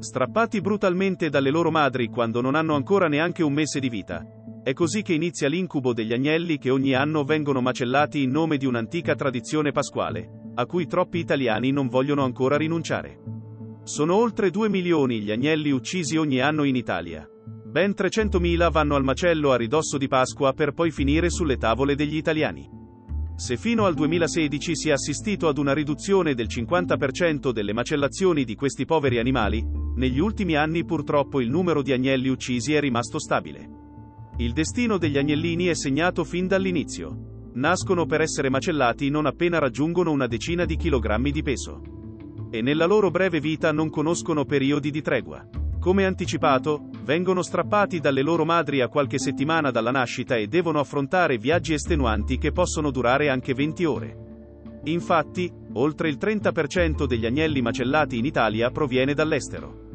Strappati brutalmente dalle loro madri quando non hanno ancora neanche un mese di vita. È così che inizia l'incubo degli agnelli che ogni anno vengono macellati in nome di un'antica tradizione pasquale, a cui troppi italiani non vogliono ancora rinunciare. Sono oltre 2 milioni gli agnelli uccisi ogni anno in Italia. Ben 300.000 vanno al macello a ridosso di Pasqua per poi finire sulle tavole degli italiani. Se fino al 2016 si è assistito ad una riduzione del 50% delle macellazioni di questi poveri animali, negli ultimi anni purtroppo il numero di agnelli uccisi è rimasto stabile. Il destino degli agnellini è segnato fin dall'inizio. Nascono per essere macellati non appena raggiungono una decina di chilogrammi di peso. E nella loro breve vita non conoscono periodi di tregua. Come anticipato, vengono strappati dalle loro madri a qualche settimana dalla nascita e devono affrontare viaggi estenuanti che possono durare anche 20 ore. Infatti, oltre il 30% degli agnelli macellati in Italia proviene dall'estero.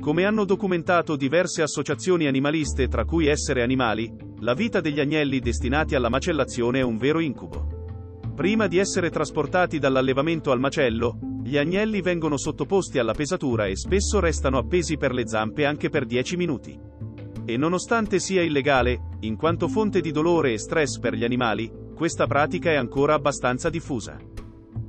Come hanno documentato diverse associazioni animaliste tra cui Essere Animali, la vita degli agnelli destinati alla macellazione è un vero incubo. Prima di essere trasportati dall'allevamento al macello, gli agnelli vengono sottoposti alla pesatura e spesso restano appesi per le zampe anche per 10 minuti. E nonostante sia illegale, in quanto fonte di dolore e stress per gli animali, questa pratica è ancora abbastanza diffusa.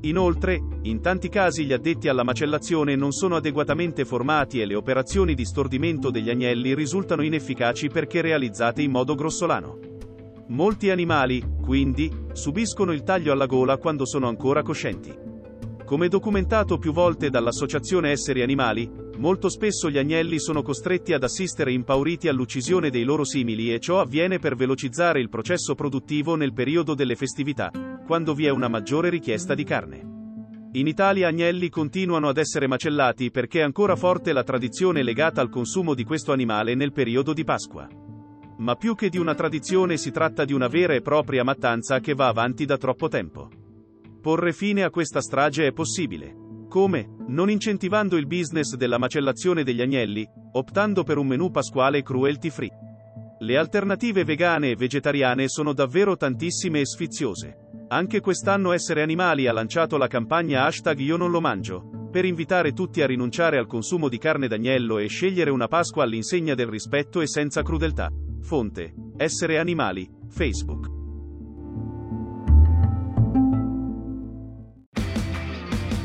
Inoltre, in tanti casi gli addetti alla macellazione non sono adeguatamente formati e le operazioni di stordimento degli agnelli risultano inefficaci perché realizzate in modo grossolano. Molti animali, quindi, subiscono il taglio alla gola quando sono ancora coscienti. Come documentato più volte dall'Associazione Esseri Animali, molto spesso gli agnelli sono costretti ad assistere impauriti all'uccisione dei loro simili e ciò avviene per velocizzare il processo produttivo nel periodo delle festività, quando vi è una maggiore richiesta di carne. In Italia agnelli continuano ad essere macellati perché è ancora forte la tradizione legata al consumo di questo animale nel periodo di Pasqua. Ma più che di una tradizione si tratta di una vera e propria mattanza che va avanti da troppo tempo. Porre fine a questa strage è possibile. Come? Non incentivando il business della macellazione degli agnelli, optando per un menù pasquale cruelty free. Le alternative vegane e vegetariane sono davvero tantissime e sfiziose. Anche quest'anno Essere Animali ha lanciato la campagna hashtag Io non lo mangio, per invitare tutti a rinunciare al consumo di carne d'agnello e scegliere una Pasqua all'insegna del rispetto e senza crudeltà. Fonte. Essere Animali. Facebook.